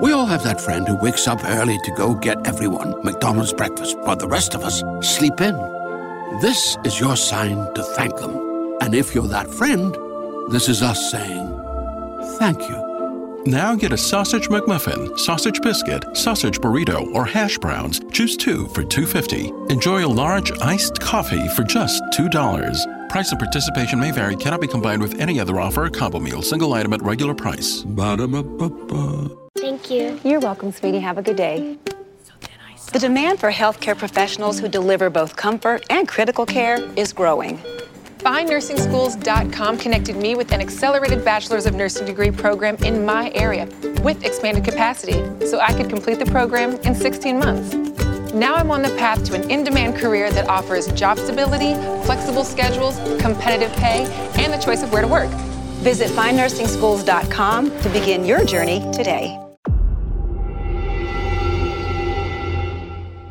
We all have that friend who wakes up early to go get everyone McDonald's breakfast, while the rest of us sleep in. This is your sign to thank them. And if you're that friend, this is us saying thank you. Now get a sausage McMuffin, sausage biscuit, sausage burrito, or hash browns. Choose two for $2.50. Enjoy a large iced coffee for just $2. Price and participation may vary, cannot be combined with any other offer or combo meal, single item at regular price. Ba-da-ba-ba-ba. Thank you. You're welcome, sweetie. Have a good day. The demand for healthcare professionals who deliver both comfort and critical care is growing. FindNursingSchools.com connected me with an accelerated Bachelor's of Nursing degree program in my area with expanded capacity so I could complete the program in 16 months. Now I'm on the path to an in demand career that offers job stability, flexible schedules, competitive pay, and the choice of where to work. Visit FindNursingSchools.com to begin your journey today.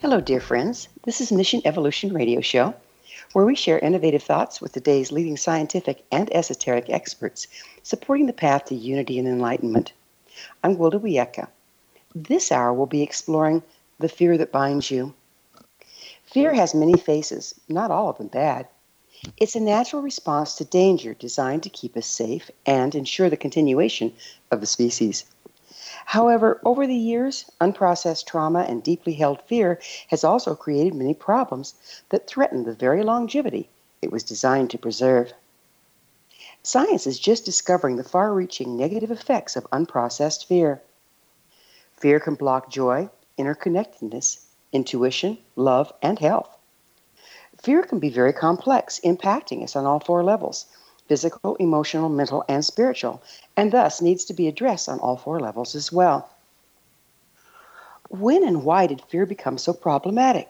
Hello, dear friends. This is Mission Evolution Radio Show, where we share innovative thoughts with today's leading scientific and esoteric experts supporting the path to unity and enlightenment. I'm Gwilda Wiyaka. This hour we'll be exploring the fear that binds you. Fear has many faces, not all of them bad. It's a natural response to danger designed to keep us safe and ensure the continuation of the species. However, over the years, unprocessed trauma and deeply held fear has also created many problems that threaten the very longevity it was designed to preserve. Science is just discovering the far reaching negative effects of unprocessed fear. Fear can block joy, interconnectedness, intuition, love, and health. Fear can be very complex, impacting us on all four levels physical, emotional, mental, and spiritual, and thus needs to be addressed on all four levels as well. When and why did fear become so problematic?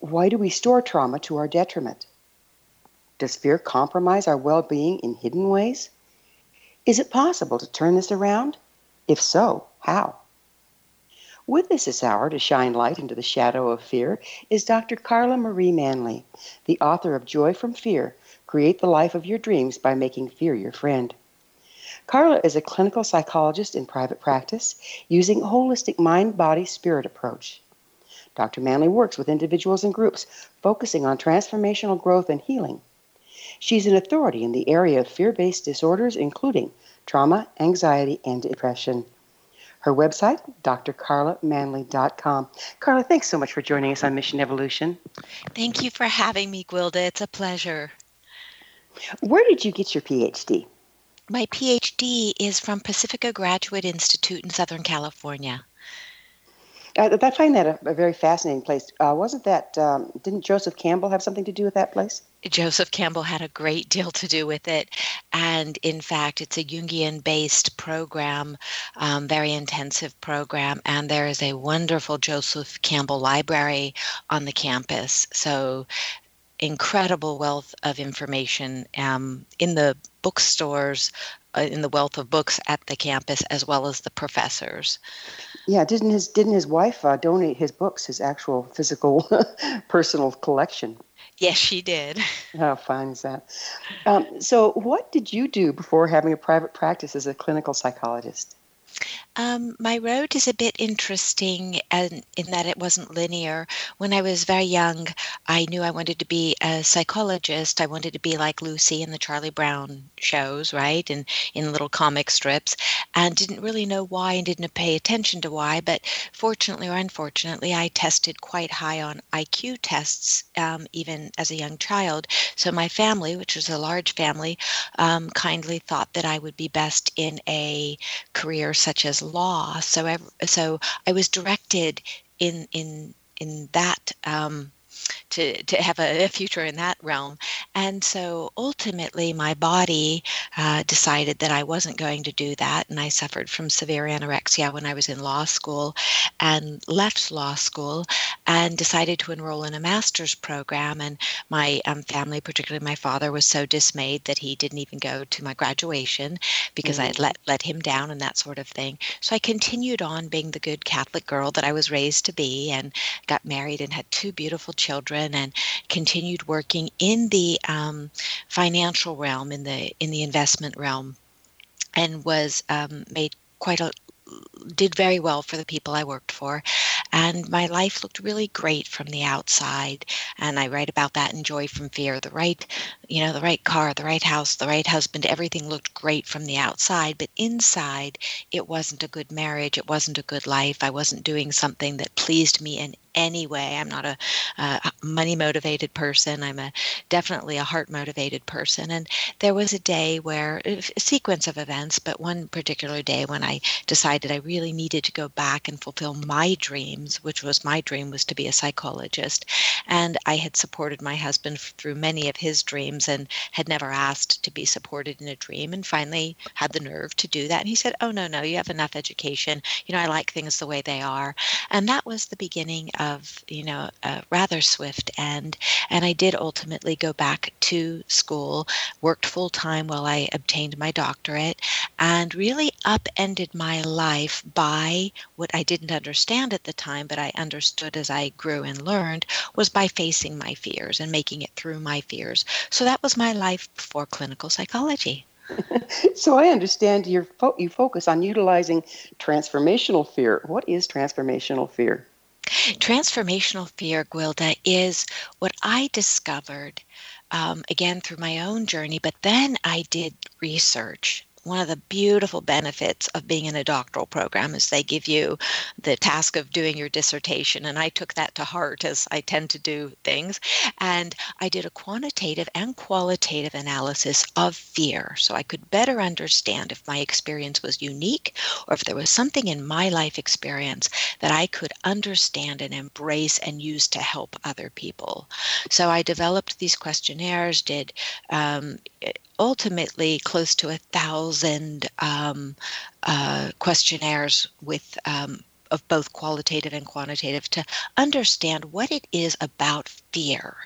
Why do we store trauma to our detriment? Does fear compromise our well being in hidden ways? Is it possible to turn this around? If so, how? With us this hour to shine light into the shadow of fear is Dr. Carla Marie Manly, the author of Joy from Fear Create the Life of Your Dreams by Making Fear Your Friend. Carla is a clinical psychologist in private practice using a holistic mind body spirit approach. Dr. Manly works with individuals and groups focusing on transformational growth and healing. She's an authority in the area of fear based disorders, including trauma, anxiety, and depression. Her website, drcarlamanly.com. Carla, thanks so much for joining us on Mission Evolution. Thank you for having me, Gwilda. It's a pleasure. Where did you get your PhD? My PhD is from Pacifica Graduate Institute in Southern California. I, I find that a, a very fascinating place. Uh, wasn't that, um, didn't Joseph Campbell have something to do with that place? Joseph Campbell had a great deal to do with it. And in fact, it's a Jungian based program, um, very intensive program. And there is a wonderful Joseph Campbell library on the campus. So, incredible wealth of information um, in the bookstores, uh, in the wealth of books at the campus, as well as the professors. Yeah, didn't his didn't his wife uh, donate his books, his actual physical personal collection? Yes, she did. How fun is that? Um, so, what did you do before having a private practice as a clinical psychologist? Um, my road is a bit interesting and in that it wasn't linear. When I was very young, I knew I wanted to be a psychologist. I wanted to be like Lucy in the Charlie Brown shows, right? And in little comic strips, and didn't really know why and didn't pay attention to why. But fortunately or unfortunately, I tested quite high on IQ tests um, even as a young child. So my family, which was a large family, um, kindly thought that I would be best in a career such as law. So I, so I was directed in in in that um, to, to have a, future in that realm. And so ultimately, my body uh, decided that I wasn't going to do that. And I suffered from severe anorexia when I was in law school and left law school and decided to enroll in a master's program. And my um, family, particularly my father, was so dismayed that he didn't even go to my graduation because mm-hmm. I had let, let him down and that sort of thing. So I continued on being the good Catholic girl that I was raised to be and got married and had two beautiful children and continued working in the um, financial realm, in the in the investment realm, and was um, made quite a did very well for the people I worked for. And my life looked really great from the outside. And I write about that in Joy from Fear. The right, you know, the right car, the right house, the right husband, everything looked great from the outside. But inside, it wasn't a good marriage. It wasn't a good life. I wasn't doing something that pleased me in anyway. I'm not a, a money motivated person. I'm a definitely a heart motivated person. And there was a day where uh, a sequence of events, but one particular day when I decided I really needed to go back and fulfill my dreams, which was my dream was to be a psychologist. And I had supported my husband through many of his dreams and had never asked to be supported in a dream and finally had the nerve to do that. And he said, "Oh no, no, you have enough education. You know, I like things the way they are." And that was the beginning of of you know a rather swift end and i did ultimately go back to school worked full time while i obtained my doctorate and really upended my life by what i didn't understand at the time but i understood as i grew and learned was by facing my fears and making it through my fears so that was my life before clinical psychology so I understand you fo- you focus on utilizing transformational fear. What is transformational fear? Transformational fear, Gwilda, is what I discovered um, again through my own journey, but then I did research one of the beautiful benefits of being in a doctoral program is they give you the task of doing your dissertation. And I took that to heart as I tend to do things. And I did a quantitative and qualitative analysis of fear so I could better understand if my experience was unique or if there was something in my life experience that I could understand and embrace and use to help other people. So I developed these questionnaires, did um, ultimately close to a thousand um, uh, questionnaires with um, of both qualitative and quantitative to understand what it is about fear.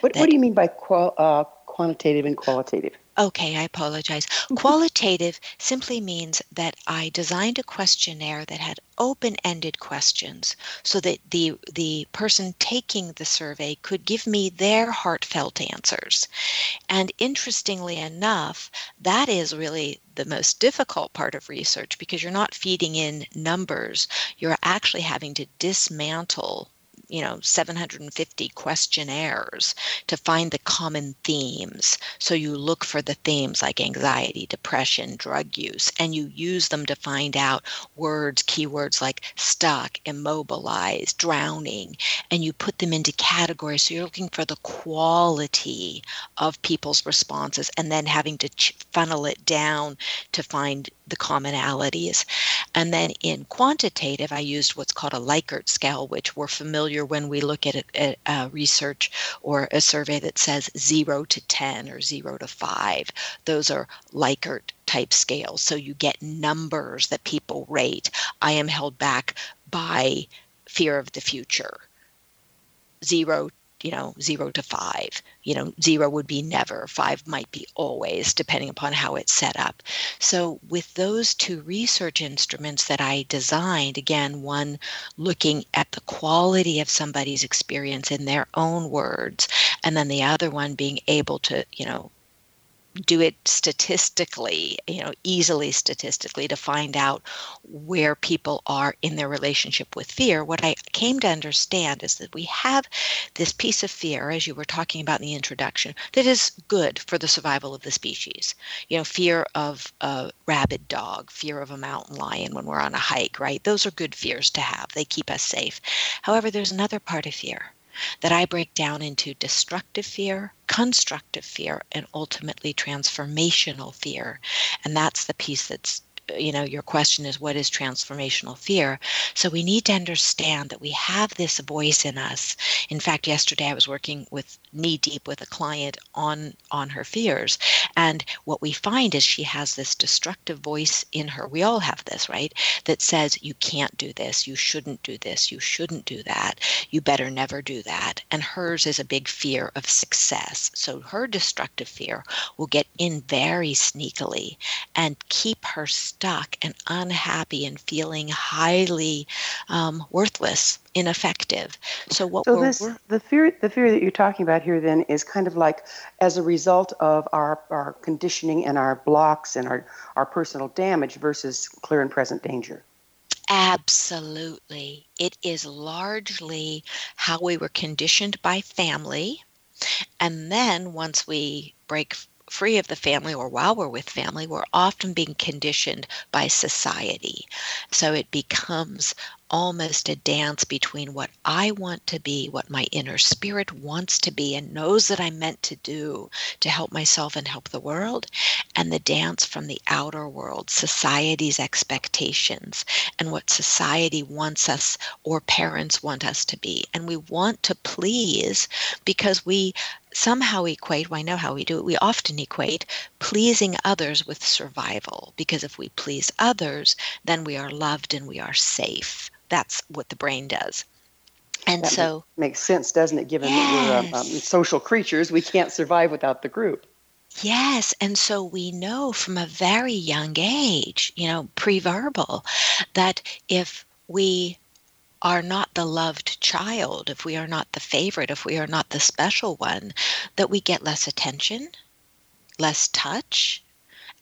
What, what do you mean by qual, uh, quantitative and qualitative? Okay, I apologize. Qualitative simply means that I designed a questionnaire that had open-ended questions so that the the person taking the survey could give me their heartfelt answers. And interestingly enough, that is really the most difficult part of research because you're not feeding in numbers. You're actually having to dismantle you know 750 questionnaires to find the common themes. So you look for the themes like anxiety depression drug use and you use them to find out words keywords like stuck immobilized drowning and you put them into categories. So you're looking for the quality of people's responses and then having to funnel it down to find the commonalities. And then in quantitative, I used what's called a Likert scale, which we're familiar when we look at a, a uh, research or a survey that says zero to 10 or zero to five. Those are Likert type scales. So you get numbers that people rate. I am held back by fear of the future. Zero you know, zero to five. You know, zero would be never, five might be always, depending upon how it's set up. So, with those two research instruments that I designed, again, one looking at the quality of somebody's experience in their own words, and then the other one being able to, you know, do it statistically, you know, easily statistically to find out where people are in their relationship with fear. What I came to understand is that we have this piece of fear, as you were talking about in the introduction, that is good for the survival of the species. You know, fear of a rabid dog, fear of a mountain lion when we're on a hike, right? Those are good fears to have. They keep us safe. However, there's another part of fear that I break down into destructive fear, constructive fear, and ultimately transformational fear. And that's the piece that's you know, your question is what is transformational fear? So we need to understand that we have this voice in us. In fact, yesterday I was working with knee deep with a client on on her fears, and what we find is she has this destructive voice in her. We all have this, right? That says you can't do this, you shouldn't do this, you shouldn't do that, you better never do that. And hers is a big fear of success. So her destructive fear will get in very sneakily and keep her stuck and unhappy and feeling highly um, worthless, ineffective. So what so we're, this, the fear the fear that you're talking about here then is kind of like as a result of our, our conditioning and our blocks and our, our personal damage versus clear and present danger. Absolutely. It is largely how we were conditioned by family. And then once we break free of the family or while we're with family, we're often being conditioned by society. So it becomes almost a dance between what I want to be, what my inner spirit wants to be and knows that I'm meant to do to help myself and help the world, and the dance from the outer world, society's expectations, and what society wants us or parents want us to be. And we want to please because we somehow equate, well, I know how we do it, we often equate pleasing others with survival. Because if we please others, then we are loved and we are safe that's what the brain does. And that so makes sense, doesn't it? Given yes. that we're um, um, social creatures, we can't survive without the group. Yes, and so we know from a very young age, you know, pre-verbal, that if we are not the loved child, if we are not the favorite, if we are not the special one, that we get less attention, less touch,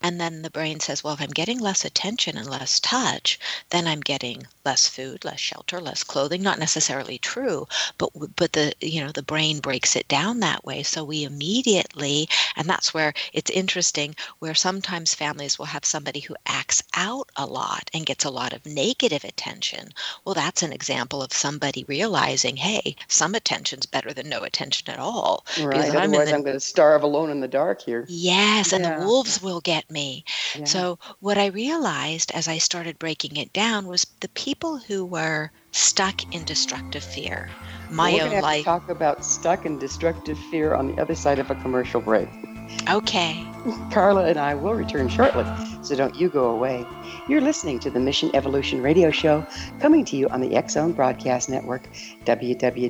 and then the brain says, well, if I'm getting less attention and less touch, then I'm getting less food, less shelter, less clothing. Not necessarily true, but but the you know the brain breaks it down that way. So we immediately, and that's where it's interesting, where sometimes families will have somebody who acts out a lot and gets a lot of negative attention. Well, that's an example of somebody realizing, hey, some attention's better than no attention at all. Right. Otherwise, I'm, the, I'm going to starve alone in the dark here. Yes, and yeah. the wolves will get me. Yeah. So, what I realized as I started breaking it down was the people who were stuck in destructive fear. My well, own life. To talk about stuck in destructive fear on the other side of a commercial break. Okay. Carla and I will return shortly, so don't you go away. You're listening to the Mission Evolution Radio Show, coming to you on the X Zone Broadcast Network, www.xzbn.net.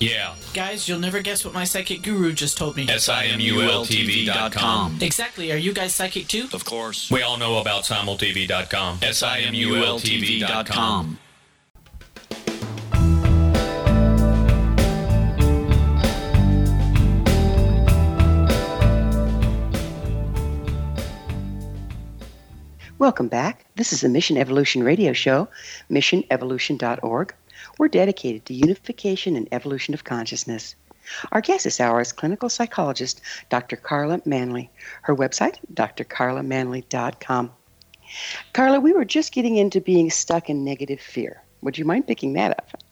Yeah. Guys, you'll never guess what my psychic guru just told me. S-I-M-U-L-T-V.com. Exactly. Are you guys psychic too? Of course. We all know about simultv.com. S-I-M-U-L-T-V.com. Welcome back. This is the Mission Evolution Radio Show, missionevolution.org. We're dedicated to unification and evolution of consciousness. Our guest this hour is clinical psychologist Dr. Carla Manly. Her website, drcarlamanly.com. Carla, we were just getting into being stuck in negative fear. Would you mind picking that up?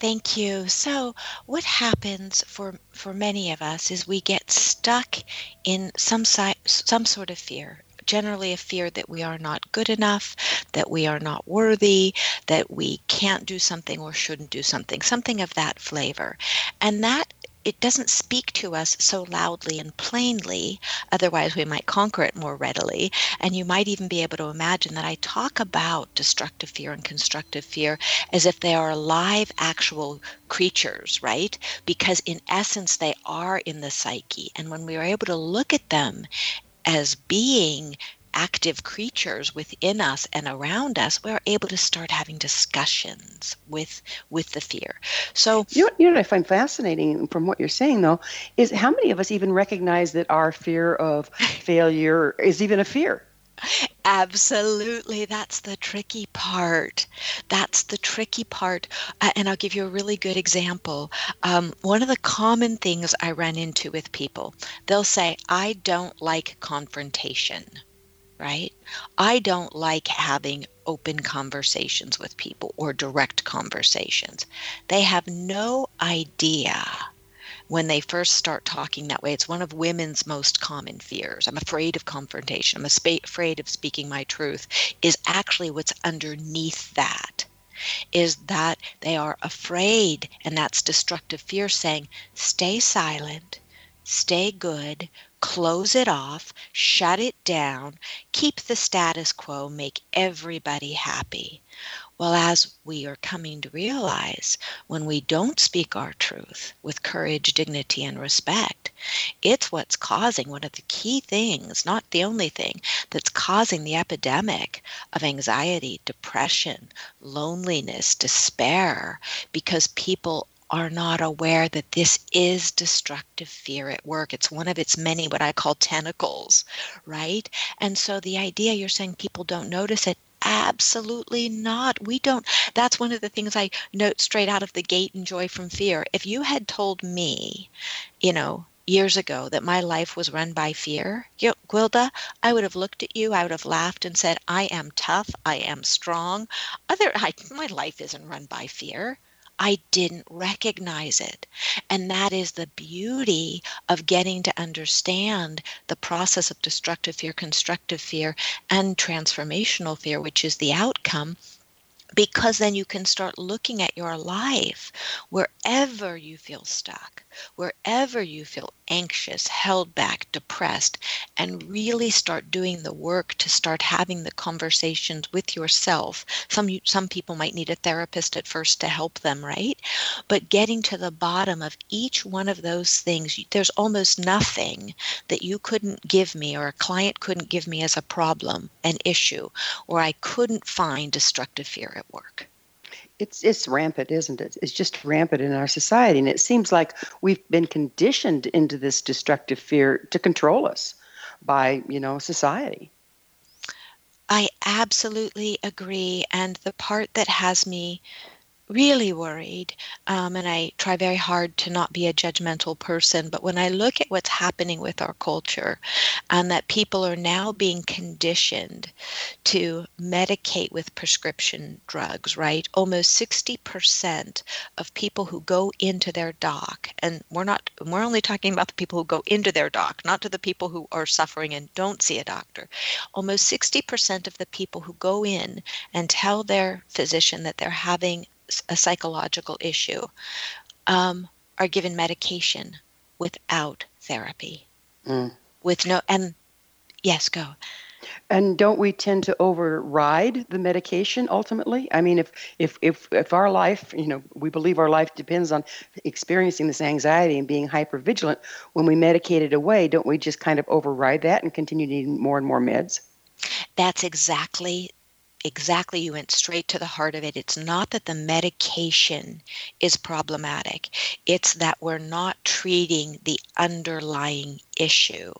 Thank you. So, what happens for for many of us is we get stuck in some si- some sort of fear. Generally, a fear that we are not good enough, that we are not worthy, that we can't do something or shouldn't do something, something of that flavor. And that it doesn't speak to us so loudly and plainly, otherwise, we might conquer it more readily. And you might even be able to imagine that I talk about destructive fear and constructive fear as if they are live, actual creatures, right? Because in essence, they are in the psyche. And when we are able to look at them as being active creatures within us and around us, we're able to start having discussions with with the fear. So you know, you know what I find fascinating from what you're saying though is how many of us even recognize that our fear of failure is even a fear. Absolutely. That's the tricky part. That's the tricky part. Uh, and I'll give you a really good example. Um, one of the common things I run into with people, they'll say, I don't like confrontation right? I don't like having open conversations with people or direct conversations. They have no idea when they first start talking that way. It's one of women's most common fears. I'm afraid of confrontation. I'm afraid of speaking my truth, is actually what's underneath that. Is that they are afraid, and that's destructive fear saying, stay silent, stay good, close it off, shut it down, keep the status quo, make everybody happy. Well, as we are coming to realize, when we don't speak our truth with courage, dignity, and respect, it's what's causing one of the key things, not the only thing, that's causing the epidemic of anxiety, depression, loneliness, despair, because people are not aware that this is destructive fear at work. It's one of its many, what I call tentacles, right? And so the idea you're saying people don't notice it. Absolutely not. We don't. That's one of the things I note straight out of the gate in Joy from Fear. If you had told me, you know, years ago that my life was run by fear, you, Gwilda, I would have looked at you, I would have laughed and said, I am tough, I am strong. Other, I, my life isn't run by fear. I didn't recognize it. And that is the beauty of getting to understand the process of destructive fear, constructive fear, and transformational fear, which is the outcome because then you can start looking at your life wherever you feel stuck, wherever you feel anxious, held back, depressed, and really start doing the work to start having the conversations with yourself. Some some people might need a therapist at first to help them, right? But getting to the bottom of each one of those things, there's almost nothing that you couldn't give me or a client couldn't give me as a problem, an issue, or I couldn't find destructive fear at work it's it's rampant, isn't it? It's just rampant in our society, and it seems like we've been conditioned into this destructive fear to control us by you know society. I absolutely agree, and the part that has me really worried, um, and I try very hard to not be a judgmental person. But when I look at what's happening with our culture, and that people are now being conditioned to medicate with prescription drugs, right? Almost 60% of people who go into their doc, and we're not, we're only talking about the people who go into their doc, not to the people who are suffering and don't see a doctor. Almost 60% of the people who go in and tell their physician that they're having a psychological issue um, are given medication without therapy. Mm. With no, and yes, go. And don't we tend to override the medication ultimately? I mean, if if if if our life, you know, we believe our life depends on experiencing this anxiety and being hyper vigilant, when we medicate it away, don't we just kind of override that and continue needing more and more meds? That's exactly exactly you went straight to the heart of it. It's not that the medication is problematic. It's that we're not treating the underlying issue.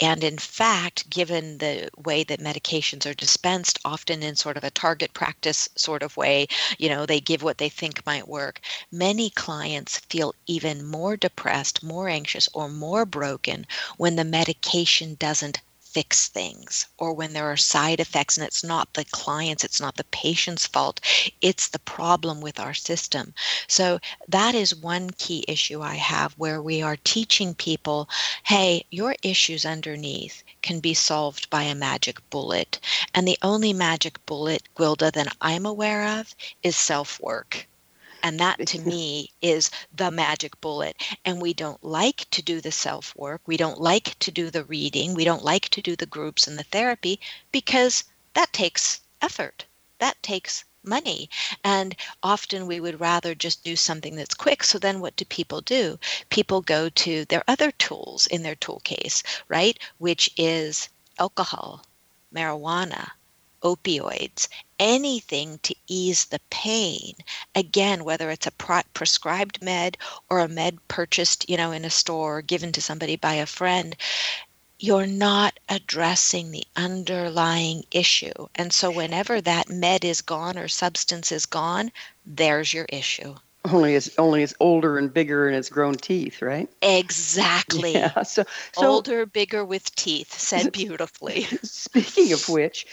And in fact given the way that medications are dispensed often in sort of a target practice sort of way you know they give what they think might work many clients feel even more depressed more anxious or more broken when the medication doesn't fix things or when there are side effects and it's not the client's it's not the patient's fault it's the problem with our system. So that is one key issue i have where we are teaching people hey your issues underneath can be solved by a magic bullet. And the only magic bullet gwilda that i'm aware of is self-work and that to me is the magic bullet. And we don't like to do the self work. We don't like to do the reading. We don't like to do the groups and the therapy because that takes effort. That takes money. And often we would rather just do something that's quick. So then what do people do? People go to their other tools in their tool case, right? Which is alcohol, marijuana, opioids, anything to ease the pain. Again, whether it's a prescribed med or a med purchased, you know, in a store or given to somebody by a friend, you're not addressing the underlying issue. And so whenever that med is gone or substance is gone, there's your issue. Only it's only it's older and bigger and it's grown teeth, right? Exactly. Yeah. So, so older, bigger with teeth. Said beautifully. Speaking of which,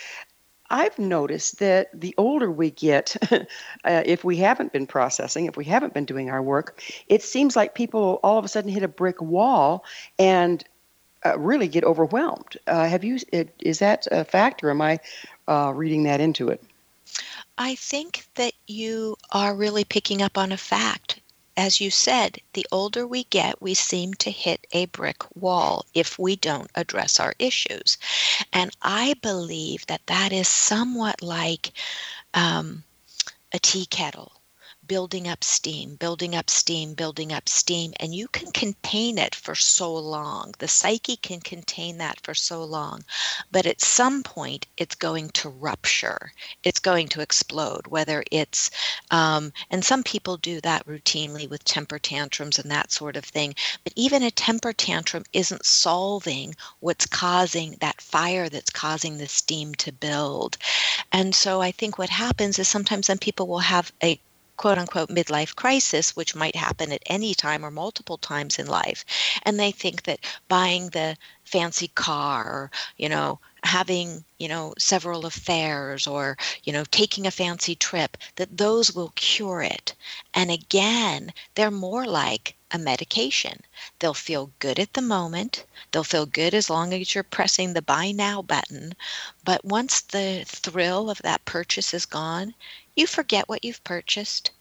I've noticed that the older we get, uh, if we haven't been processing, if we haven't been doing our work, it seems like people all of a sudden hit a brick wall and uh, really get overwhelmed. Uh, have you? Is that a fact, or am I uh, reading that into it? I think that you are really picking up on a fact as you said, the older we get, we seem to hit a brick wall if we don't address our issues. And I believe that that is somewhat like um, a tea kettle building up steam, building up steam, building up steam, and you can contain it for so long. The psyche can contain that for so long. But at some point, it's going to rupture, it's going to explode, whether it's, um, and some people do that routinely with temper tantrums and that sort of thing. But even a temper tantrum isn't solving what's causing that fire that's causing the steam to build. And so I think what happens is sometimes some people will have a quote unquote midlife crisis, which might happen at any time or multiple times in life. And they think that buying the fancy car or, you know, having you know several affairs or you know taking a fancy trip that those will cure it. And again they're more like a medication. They'll feel good at the moment. They'll feel good as long as you're pressing the buy now button. But once the thrill of that purchase is gone you forget what you've purchased?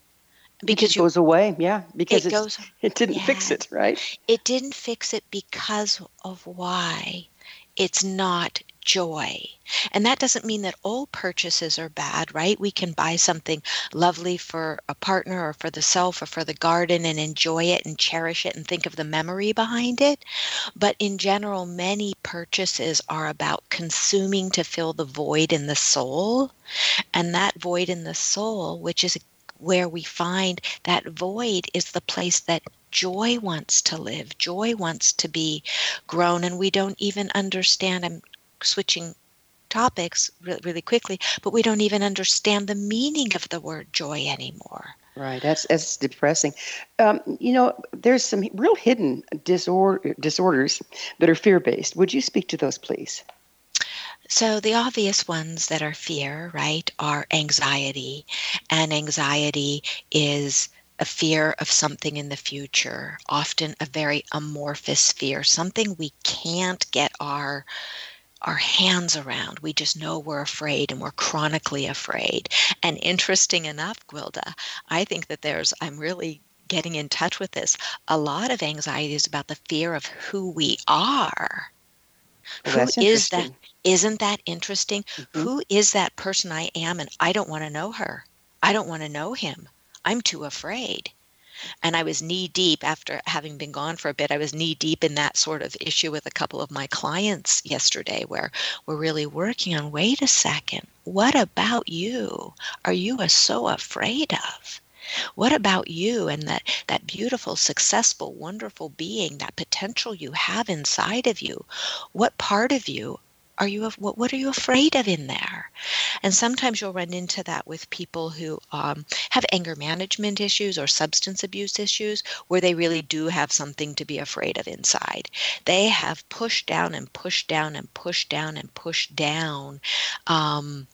Because it goes away yeah because it goes it didn't yeah, fix it right? It didn't fix it because of why. It's not joy. And that doesn't mean that all purchases are bad, right? We can buy something lovely for a partner or for the self or for the garden and enjoy it and cherish it and think of the memory behind it. But in general, many purchases are about consuming to fill the void in the soul. And that void in the soul, which is where we find that void is the place that joy wants to live joy wants to be grown and we don't even understand i'm switching topics really, really quickly but we don't even understand the meaning of the word joy anymore Right, that's that's depressing. Um, you know, there's some real hidden disorder, disorders that are fear based. Would you speak to those, please? So, the obvious ones that are fear, right, are anxiety. And anxiety is a fear of something in the future, often a very amorphous fear, something we can't get our our hands around. We just know we're afraid and we're chronically afraid. And interesting enough, Gwilda, I think that there's I'm really getting in touch with this. A lot of anxiety is about the fear of who we are. Well, who is that isn't that interesting? Mm-hmm. Who is that person I am? And I don't want to know her. I don't want to know him. I'm too afraid. And I was knee deep after having been gone for a bit. I was knee deep in that sort of issue with a couple of my clients yesterday where we're really working on wait a second, what about you are you so afraid of? What about you and that, that beautiful, successful, wonderful being, that potential you have inside of you? What part of you are you what, what are you afraid of in there and sometimes you'll run into that with people who um, have anger management issues or substance abuse issues where they really do have something to be afraid of inside they have pushed down and pushed down and pushed down and pushed down um,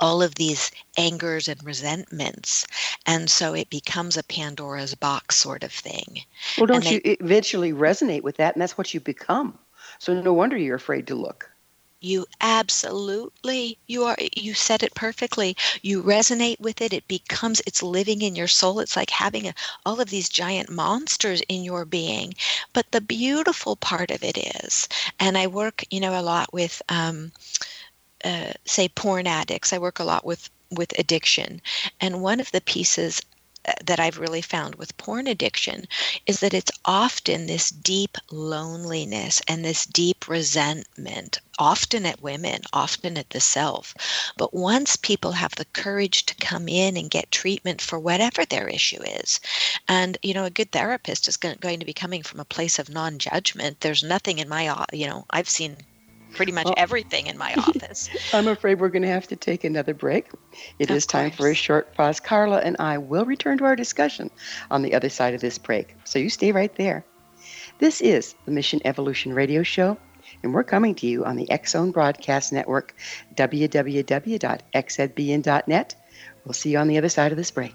all of these angers and resentments. And so it becomes a Pandora's box sort of thing. Well, don't they, you eventually resonate with that? And that's what you become. So no wonder you're afraid to look. You absolutely, you are, you said it perfectly. You resonate with it. It becomes, it's living in your soul. It's like having a, all of these giant monsters in your being. But the beautiful part of it is, and I work, you know, a lot with, um, uh, say, porn addicts. I work a lot with with addiction, and one of the pieces that I've really found with porn addiction is that it's often this deep loneliness and this deep resentment, often at women, often at the self. But once people have the courage to come in and get treatment for whatever their issue is, and you know, a good therapist is going to be coming from a place of non judgment. There's nothing in my, uh, you know, I've seen pretty much well, everything in my office. I'm afraid we're going to have to take another break. It of is time for a short pause. Carla and I will return to our discussion on the other side of this break. So you stay right there. This is the Mission Evolution Radio Show, and we're coming to you on the X Zone Broadcast Network, www.xzbn.net. We'll see you on the other side of this break.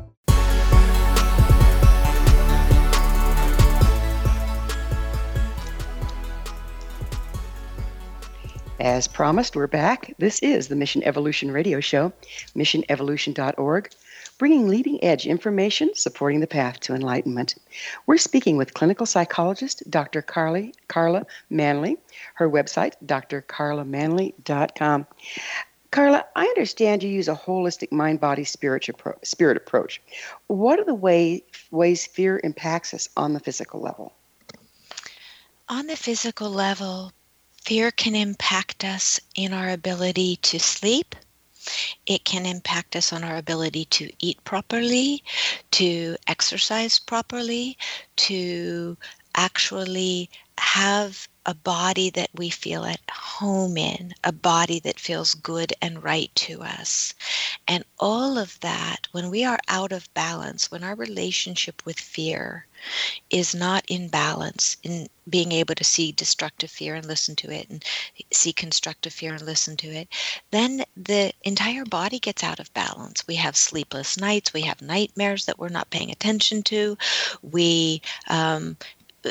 As promised, we're back. This is the Mission Evolution Radio Show, missionevolution.org bringing leading edge information supporting the path to enlightenment. We're speaking with clinical psychologist Dr. Carly, Carla Manly. Her website, drcarlamanly.com. Carla, I understand you use a holistic mind body spirit, spirit approach. What are the way, ways fear impacts us on the physical level? On the physical level, fear can impact us in our ability to sleep. It can impact us on our ability to eat properly, to exercise properly, to actually have a body that we feel at home in, a body that feels good and right to us. And all of that, when we are out of balance, when our relationship with fear is not in balance, in being able to see destructive fear and listen to it, and see constructive fear and listen to it, then the entire body gets out of balance. We have sleepless nights, we have nightmares that we're not paying attention to, we um,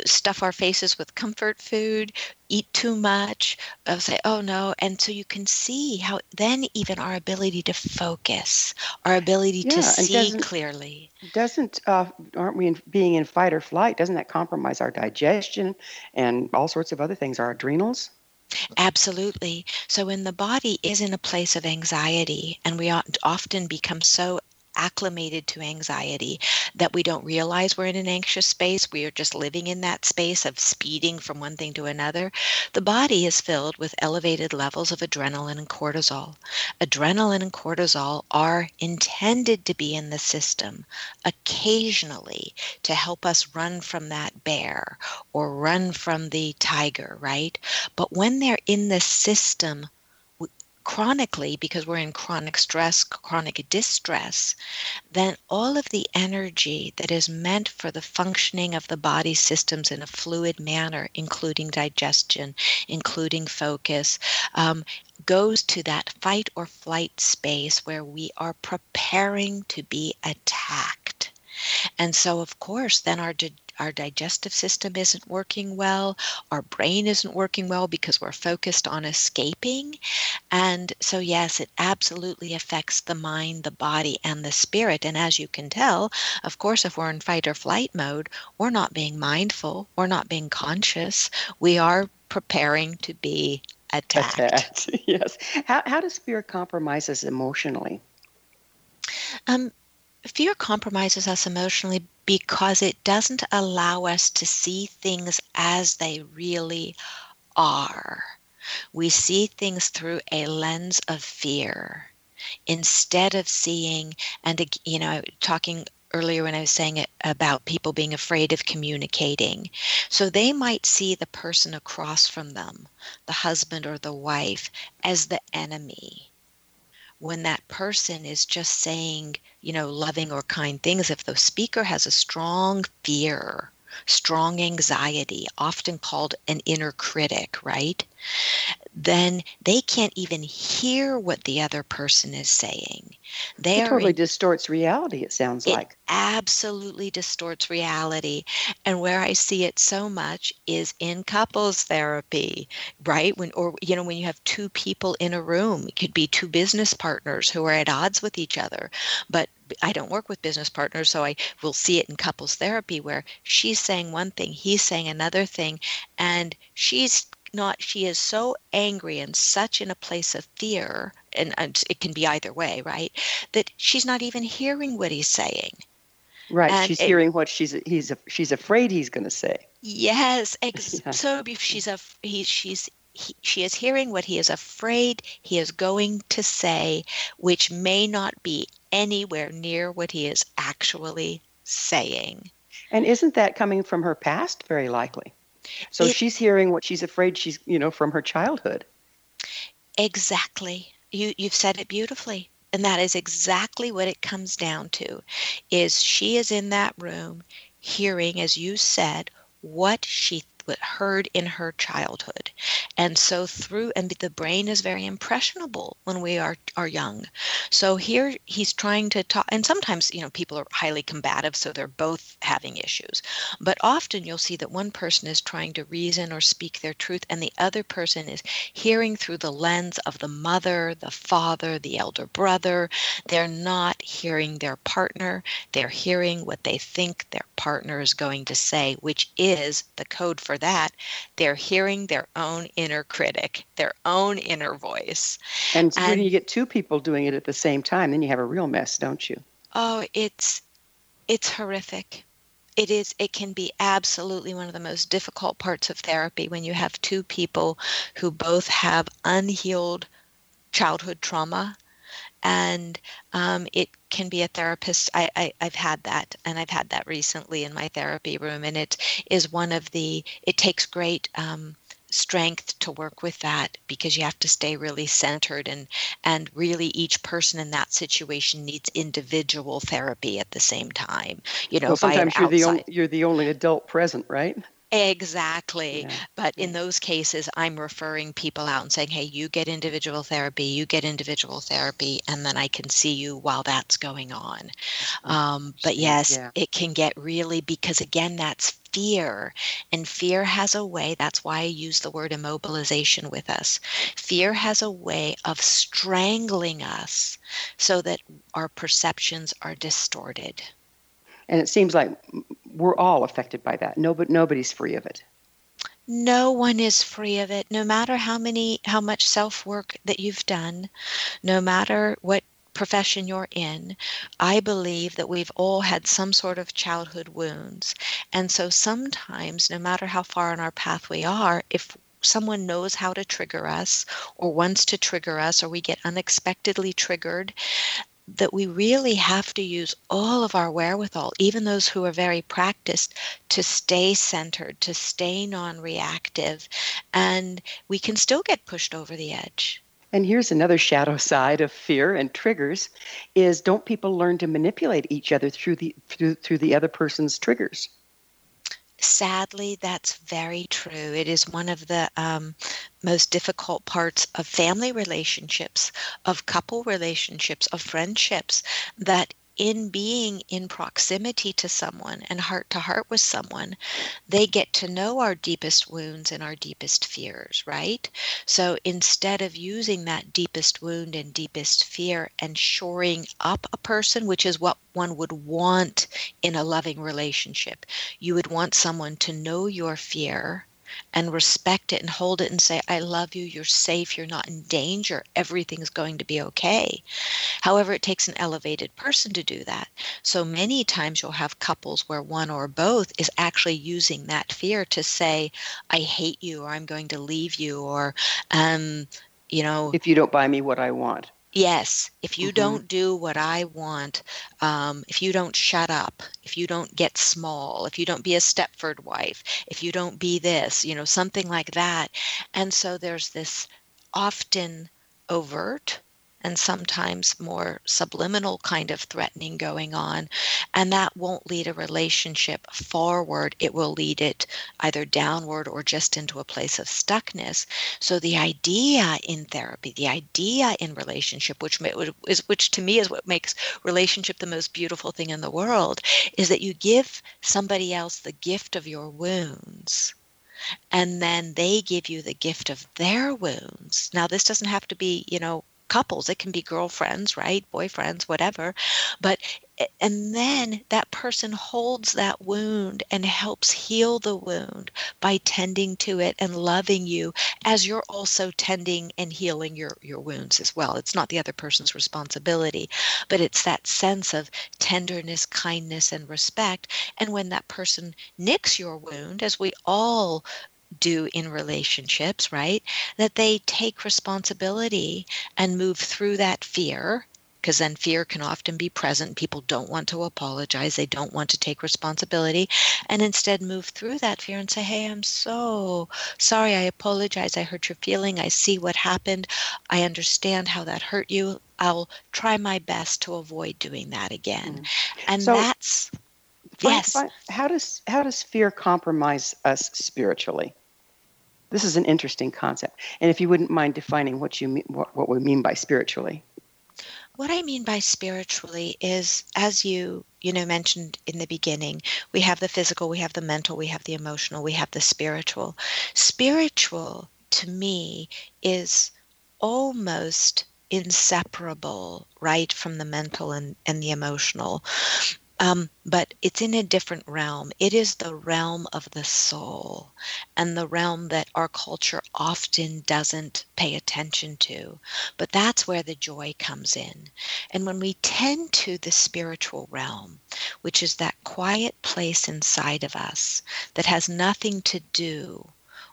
stuff our faces with comfort food, eat too much, uh, say, oh no. And so you can see how then even our ability to focus, our ability yeah, to see clearly. Doesn't, uh, aren't we in, being in fight or flight? Doesn't that compromise our digestion and all sorts of other things, our adrenals? Absolutely. So when the body is in a place of anxiety, and we often become so acclimated to anxiety that we don't realize we're in an anxious space. We are just living in that space of speeding from one thing to another. The body is filled with elevated levels of adrenaline and cortisol. Adrenaline and cortisol are intended to be in the system occasionally to help us run from that bear or run from the tiger, right? But when they're in the system, chronically because we're in chronic stress, chronic distress, then all of the energy that is meant for the functioning of the body systems in a fluid manner, including digestion, including focus, um, goes to that fight or flight space where we are preparing to be attacked. And so, of course, then our our digestive system isn't working well, our brain isn't working well because we're focused on escaping. And so, yes, it absolutely affects the mind, the body, and the spirit. And as you can tell, of course, if we're in fight or flight mode, we're not being mindful, we're not being conscious, we are preparing to be attacked. attacked. yes. How, how does fear compromise us emotionally? Um, fear compromises us emotionally because it doesn't allow us to see things as they really are. We see things through a lens of fear instead of seeing, and you know, talking earlier when I was saying it about people being afraid of communicating. So they might see the person across from them, the husband or the wife, as the enemy when that person is just saying, you know, loving or kind things, if the speaker has a strong fear, strong anxiety, often called an inner critic, right? Then they can't even hear what the other person is saying. They it totally in, distorts reality, it sounds it like. absolutely distorts reality. And where I see it so much is in couples therapy, right? When or you know, when you have two people in a room, it could be two business partners who are at odds with each other. But I don't work with business partners, so I will see it in couples therapy where she's saying one thing, he's saying another thing, and she's not she is so angry and such in a place of fear and, and it can be either way right that she's not even hearing what he's saying. Right and she's it, hearing what she's he's she's afraid he's going to say. Yes ex- yeah. so if she's a he, she's he, she is hearing what he is afraid he is going to say which may not be anywhere near what he is actually saying. And isn't that coming from her past? Very likely so it, she's hearing what she's afraid she's, you know, from her childhood. Exactly. You you've said it beautifully. And that is exactly what it comes down to. Is she is in that room hearing as you said what she heard in her childhood. And so through and the brain is very impressionable when we are are young. So here he's trying to talk and sometimes, you know, people are highly combative so they're both having issues. But often you'll see that one person is trying to reason or speak their truth and the other person is hearing through the lens of the mother, the father, the elder brother. They're not hearing their partner. They're hearing what they think their partner is going to say, which is the code for that, they're hearing their own inner critic, their own inner voice. And, and when you get two people doing it at the same time, then you have a real mess, don't you? Oh, it's it's horrific. It is it can be absolutely one of the most difficult parts of therapy when you have two people who both have unhealed childhood trauma and um, it can be a therapist I, I i've had that and i've had that recently in my therapy room and it is one of the it takes great um, strength to work with that because you have to stay really centered and and really each person in that situation needs individual therapy at the same time you know well, sometimes you're the only you're the only adult present right Exactly. Yeah. But in those cases, I'm referring people out and saying, hey, you get individual therapy, you get individual therapy, and then I can see you while that's going on. Um, but yes, yeah. it can get really, because again, that's fear. And fear has a way, that's why I use the word immobilization with us. Fear has a way of strangling us so that our perceptions are distorted. And it seems like we're all affected by that. Nobody, nobody's free of it. No one is free of it, no matter how many, how much self work that you've done, no matter what profession you're in, I believe that we've all had some sort of childhood wounds. And so sometimes, no matter how far on our path we are, if someone knows how to trigger us or wants to trigger us or we get unexpectedly triggered that we really have to use all of our wherewithal, even those who are very practiced, to stay centered, to stay non reactive, and we can still get pushed over the edge. And here's another shadow side of fear and triggers is don't people learn to manipulate each other through the through, through the other person's triggers? Sadly, that's very true. It is one of the um, most difficult parts of family relationships, of couple relationships, of friendships that in being in proximity to someone and heart to heart with someone, they get to know our deepest wounds and our deepest fears, right? So instead of using that deepest wound and deepest fear and shoring up a person, which is what one would want in a loving relationship, you would want someone to know your fear and respect it and hold it and say, I love you, you're safe, you're not in danger, everything's going to be okay. However, it takes an elevated person to do that. So many times you'll have couples where one or both is actually using that fear to say, I hate you, or I'm going to leave you, or, um, you know, if you don't buy me what I want. Yes, if you mm-hmm. don't do what I want, um, if you don't shut up, if you don't get small, if you don't be a Stepford wife, if you don't be this, you know, something like that. And so there's this often overt and sometimes more subliminal kind of threatening going on. And that won't lead a relationship forward. It will lead it either downward or just into a place of stuckness. So the idea in therapy, the idea in relationship, which is which to me is what makes relationship the most beautiful thing in the world, is that you give somebody else the gift of your wounds and then they give you the gift of their wounds. Now, this doesn't have to be, you know, couples, it can be girlfriends, right? Boyfriends, whatever. But and then that person holds that wound and helps heal the wound by tending to it and loving you as you're also tending and healing your, your wounds as well. It's not the other person's responsibility, but it's that sense of tenderness, kindness, and respect. And when that person nicks your wound, as we all do in relationships, right? That they take responsibility and move through that fear because then fear can often be present. People don't want to apologize, they don't want to take responsibility, and instead move through that fear and say, Hey, I'm so sorry. I apologize. I hurt your feeling. I see what happened. I understand how that hurt you. I'll try my best to avoid doing that again. Mm. And so, that's yes. How does how does fear compromise us spiritually? This is an interesting concept. And if you wouldn't mind defining what you mean, what, what we mean by spiritually. What I mean by spiritually is, as you you know mentioned in the beginning, we have the physical, we have the mental, we have the emotional, we have the spiritual. Spiritual to me is almost inseparable right from the mental and, and the emotional um, but it's in a different realm. It is the realm of the soul and the realm that our culture often doesn't pay attention to. But that's where the joy comes in. And when we tend to the spiritual realm, which is that quiet place inside of us that has nothing to do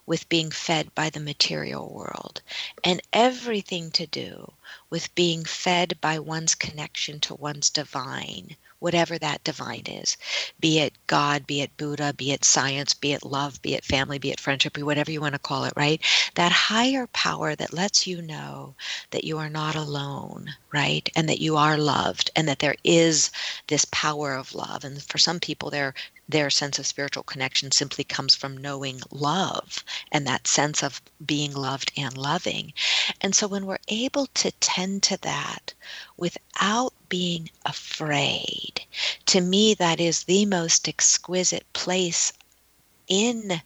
with being fed by the material world and everything to do with being fed by one's connection to one's divine whatever that divine is be it God, be it Buddha, be it science, be it love, be it family, be it friendship, be whatever you want to call it, right? That higher power that lets you know that you are not alone, right? And that you are loved and that there is this power of love. And for some people, their their sense of spiritual connection simply comes from knowing love and that sense of being loved and loving. And so when we're able to tend to that without being afraid. To me, that is the most exquisite place in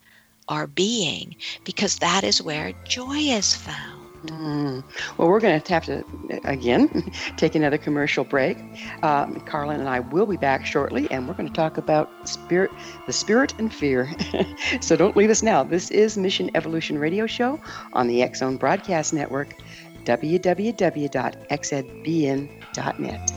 our being because that is where joy is found. Mm. Well, we're going to have to, again, take another commercial break. Um, Carlin and I will be back shortly, and we're going to talk about spirit, the spirit and fear. so don't leave us now. This is Mission Evolution Radio Show on the Zone Broadcast Network www.xzbn.net.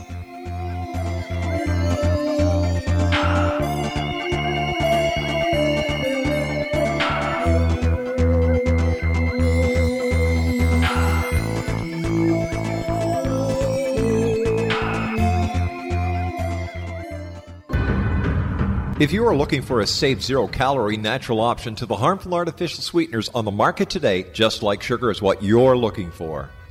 If you are looking for a safe, zero calorie natural option to the harmful artificial sweeteners on the market today, Just Like Sugar is what you're looking for.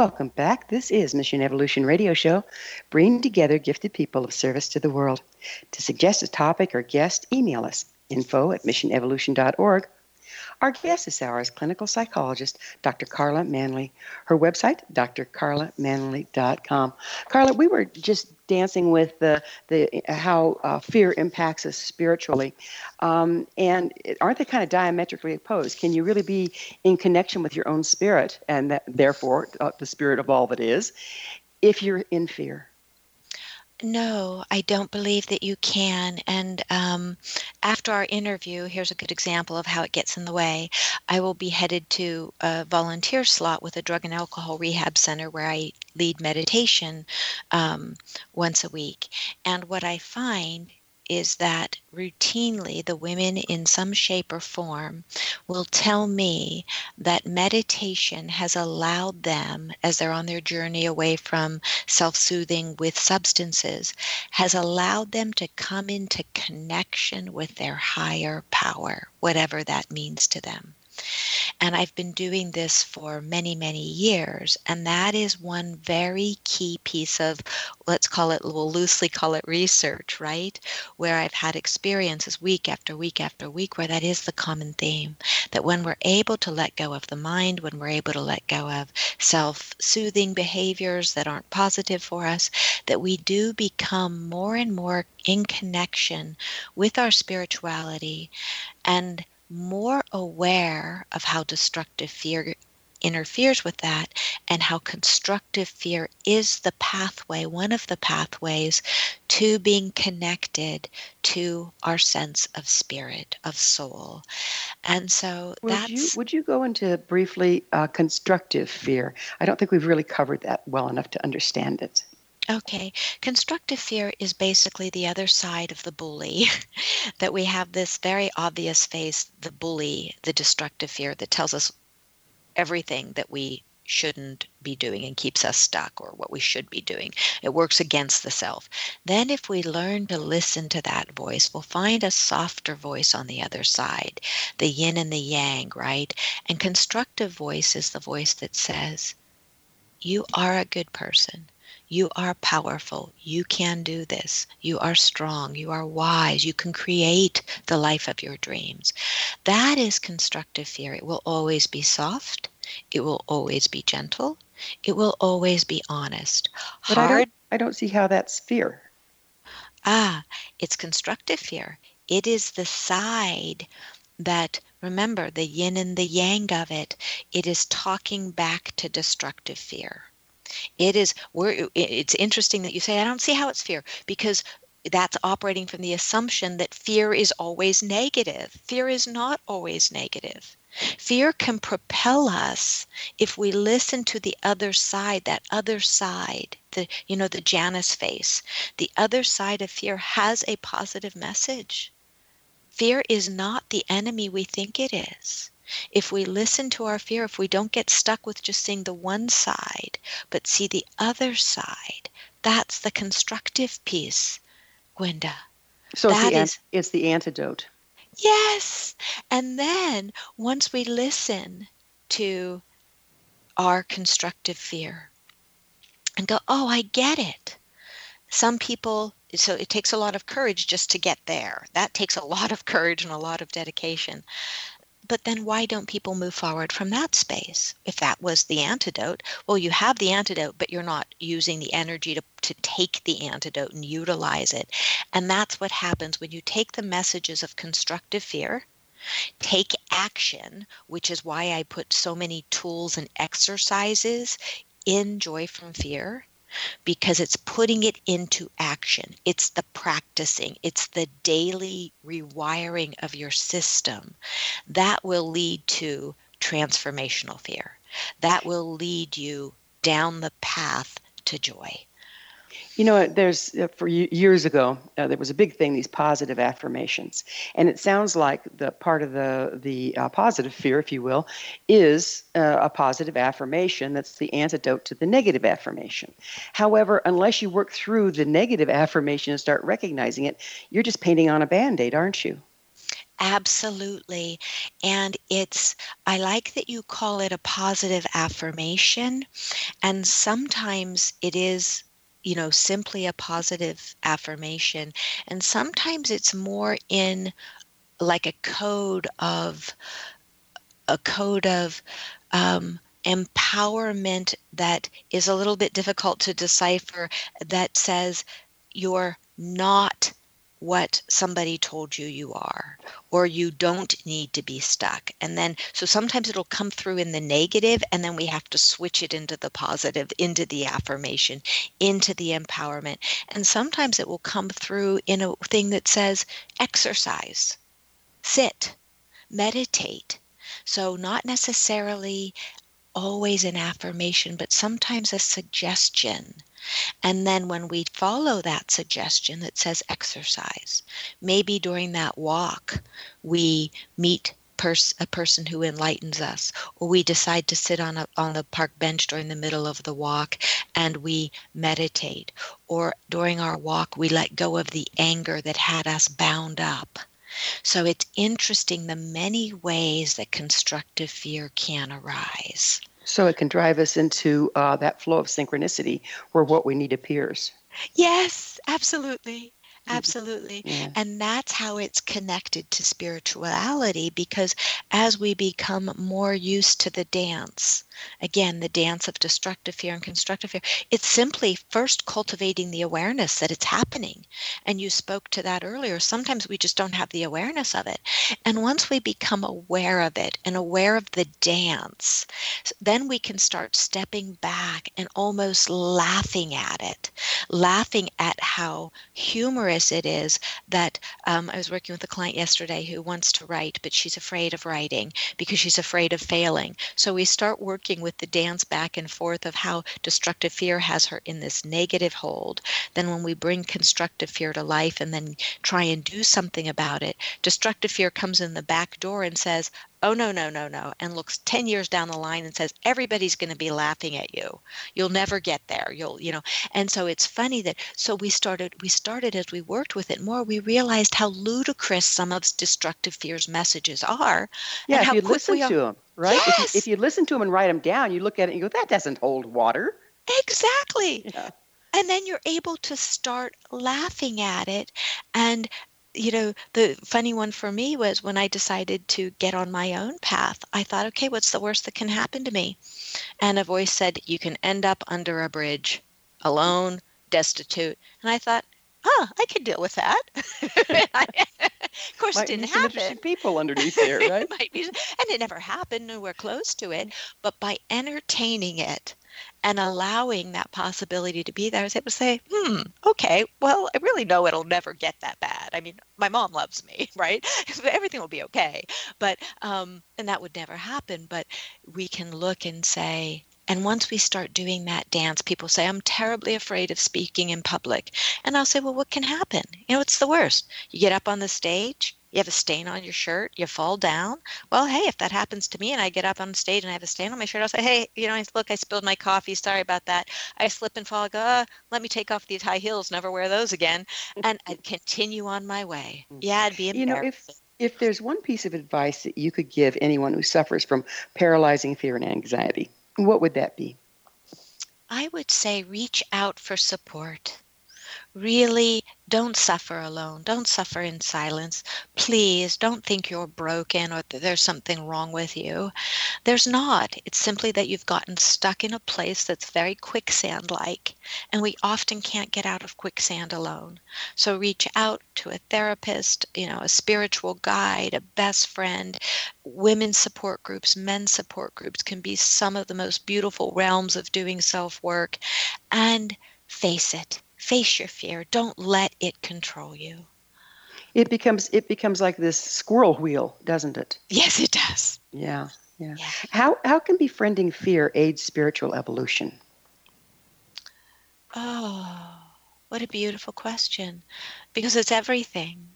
Welcome back. This is Mission Evolution Radio Show, bringing together gifted people of service to the world. To suggest a topic or guest, email us info at missionevolution.org. Our guest this hour is clinical psychologist Dr. Carla Manly. Her website, drcarlamanly.com. Carla, we were just dancing with the, the how uh, fear impacts us spiritually, um, and aren't they kind of diametrically opposed? Can you really be in connection with your own spirit and that, therefore uh, the spirit of all that is, if you're in fear? No, I don't believe that you can. And um, after our interview, here's a good example of how it gets in the way. I will be headed to a volunteer slot with a drug and alcohol rehab center where I lead meditation um, once a week. And what I find is that routinely the women in some shape or form will tell me that meditation has allowed them, as they're on their journey away from self soothing with substances, has allowed them to come into connection with their higher power, whatever that means to them. And I've been doing this for many, many years. And that is one very key piece of, let's call it, we'll loosely call it research, right? Where I've had experiences week after week after week where that is the common theme. That when we're able to let go of the mind, when we're able to let go of self soothing behaviors that aren't positive for us, that we do become more and more in connection with our spirituality and more aware of how destructive fear interferes with that and how constructive fear is the pathway, one of the pathways to being connected to our sense of spirit, of soul. And so would that's. You, would you go into briefly uh, constructive fear? I don't think we've really covered that well enough to understand it. Okay, constructive fear is basically the other side of the bully. that we have this very obvious face, the bully, the destructive fear that tells us everything that we shouldn't be doing and keeps us stuck or what we should be doing. It works against the self. Then, if we learn to listen to that voice, we'll find a softer voice on the other side, the yin and the yang, right? And constructive voice is the voice that says, You are a good person. You are powerful. You can do this. You are strong. You are wise. You can create the life of your dreams. That is constructive fear. It will always be soft. It will always be gentle. It will always be honest. But Hard. I don't, I don't see how that's fear. Ah, it's constructive fear. It is the side that remember the yin and the yang of it it is talking back to destructive fear it is it's interesting that you say I don't see how it's fear because that's operating from the assumption that fear is always negative. Fear is not always negative. Fear can propel us if we listen to the other side, that other side, the you know the Janus face. The other side of fear has a positive message. Fear is not the enemy we think it is. If we listen to our fear, if we don't get stuck with just seeing the one side, but see the other side, that's the constructive piece, Gwenda. So it's That the, an- is- it's the antidote. Yes. And then once we listen to our constructive fear and go, oh, I get it. Some people, so it takes a lot of courage just to get there. That takes a lot of courage and a lot of dedication. But then why don't people move forward from that space? If that was the antidote, well, you have the antidote, but you're not using the energy to, to take the antidote and utilize it. And that's what happens when you take the messages of constructive fear, take action, which is why I put so many tools and exercises in Joy from Fear because it's putting it into action. It's the practicing, it's the daily rewiring of your system that will lead to transformational fear. That will lead you down the path to joy. You know, there's uh, for years ago uh, there was a big thing these positive affirmations, and it sounds like the part of the the uh, positive fear, if you will, is uh, a positive affirmation that's the antidote to the negative affirmation. However, unless you work through the negative affirmation and start recognizing it, you're just painting on a band-aid, aren't you? Absolutely. And it's, I like that you call it a positive affirmation. And sometimes it is, you know, simply a positive affirmation. And sometimes it's more in like a code of, a code of, um, empowerment that is a little bit difficult to decipher that says you're not what somebody told you you are or you don't need to be stuck. And then so sometimes it'll come through in the negative and then we have to switch it into the positive into the affirmation into the empowerment. And sometimes it will come through in a thing that says exercise sit meditate. So not necessarily always an affirmation but sometimes a suggestion and then when we follow that suggestion that says exercise, maybe during that walk, we meet pers- a person who enlightens us, or we decide to sit on a on the park bench during the middle of the walk and we meditate, or during our walk we let go of the anger that had us bound up. So it's interesting the many ways that constructive fear can arise. So it can drive us into uh, that flow of synchronicity where what we need appears. Yes, absolutely. Absolutely. And that's how it's connected to spirituality because as we become more used to the dance, again, the dance of destructive fear and constructive fear, it's simply first cultivating the awareness that it's happening. And you spoke to that earlier. Sometimes we just don't have the awareness of it. And once we become aware of it and aware of the dance, then we can start stepping back and almost laughing at it, laughing at how humorous it is that um, I was working with a client yesterday who wants to write, but she's afraid of writing because she's afraid of failing. So we start working with the dance back and forth of how destructive fear has her in this negative hold. Then when we bring constructive fear to life and then try and do something about it, destructive fear comes in the back door and says, oh no no no no and looks 10 years down the line and says everybody's going to be laughing at you you'll never get there you'll you know and so it's funny that so we started we started as we worked with it more we realized how ludicrous some of destructive fear's messages are Yeah, and if how you listen to them, right? If, Yes! you, if you listen to them and write them down, you look at it and you go, that doesn't hold water. Exactly. Yeah. And then you're able to start laughing at it. And, you know, the funny one for me was when I decided to get on my own path, I thought, okay, what's the worst that can happen to me? And a voice said, you can end up under a bridge, alone, destitute. And I thought, oh, I could deal with that. of course, it didn't happen. people underneath there, right? It might be, and it never happened, nowhere close to it. But by entertaining it, and allowing that possibility to be there, I was able to say, hmm, okay, well, I really know it'll never get that bad. I mean, my mom loves me, right? Everything will be okay. But, um, and that would never happen. But we can look and say, and once we start doing that dance, people say, I'm terribly afraid of speaking in public. And I'll say, well, what can happen? You know, it's the worst. You get up on the stage, you have a stain on your shirt, you fall down. Well, hey, if that happens to me and I get up on stage and I have a stain on my shirt, I'll say, hey, you know, look, I spilled my coffee. Sorry about that. I slip and fall. I go, uh, let me take off these high heels, never wear those again. And I'd continue on my way. Mm. Yeah, I'd be embarrassed. You know, if, if there's one piece of advice that you could give anyone who suffers from paralyzing fear and anxiety, what would that be? I would say reach out for support really don't suffer alone. Don't suffer in silence. Please don't think you're broken or that there's something wrong with you. There's not. It's simply that you've gotten stuck in a place that's very quicksand like, and we often can't get out of quicksand alone. So reach out to a therapist, you know, a spiritual guide, a best friend. Women's support groups, men's support groups can be some of the most beautiful realms of doing self work. And face it face your fear. Don't let it control you. It becomes it becomes like this squirrel wheel doesn't it? Yes it does. Yeah yeah, yeah. how how can befriending fear aid spiritual evolution? Oh what a beautiful question. Because it's everything.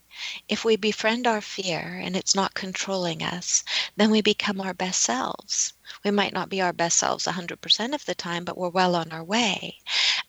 If we befriend our fear and it's not controlling us, then we become our best selves. We might not be our best selves 100% of the time, but we're well on our way.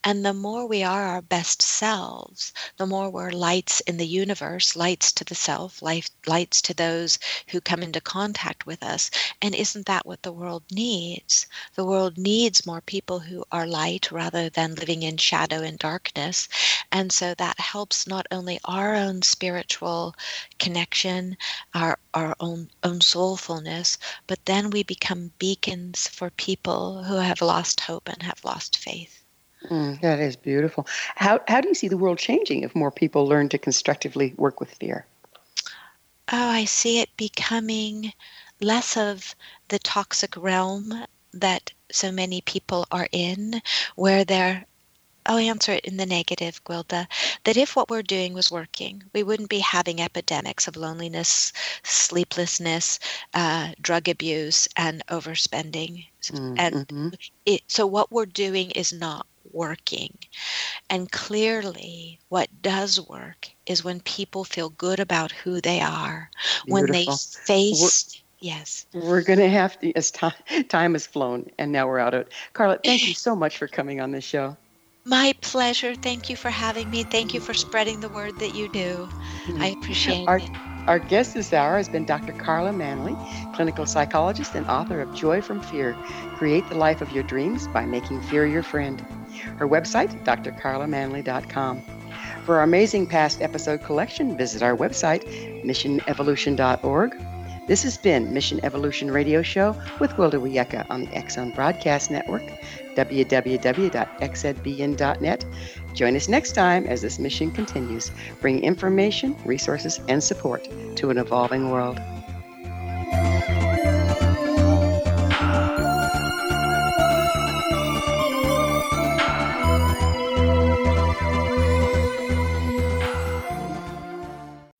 And the more we are our best selves, the more we're lights in the universe, lights to the self, light, lights to those who come into contact with us. And isn't that what the world needs? The world needs more people who are light rather than living in shadow and darkness. And so that helps not only our own spiritual connection, our, our own, own soulfulness, but then we become beacons for people who have lost hope and have lost faith. Mm, that is beautiful. How, how do you see the world changing if more people learn to constructively work with fear? Oh, I see it becoming less of the toxic realm that so many people are in, where they're I'll answer it in the negative, Gwilda, that if what we're doing was working, we wouldn't be having epidemics of loneliness, sleeplessness, uh, drug abuse, and overspending. Mm-hmm. And it, so what we're doing is not working. And clearly, what does work is when people feel good about who they are, Beautiful. when they face. We're, yes. We're going to have to, as time, time has flown, and now we're out of it. Carla, thank you so much for coming on this show. My pleasure. Thank you for having me. Thank you for spreading the word that you do. Mm-hmm. I appreciate our, it. Our guest this hour has been Dr. Carla Manly, clinical psychologist and author of Joy from Fear Create the Life of Your Dreams by Making Fear Your Friend. Her website, drcarlamanly.com. For our amazing past episode collection, visit our website, missionevolution.org. This has been Mission Evolution Radio Show with Gwilda Wiyaka on the X Zone Broadcast Network, www.xzbn.net. Join us next time as this mission continues, bringing information, resources, and support to an evolving world.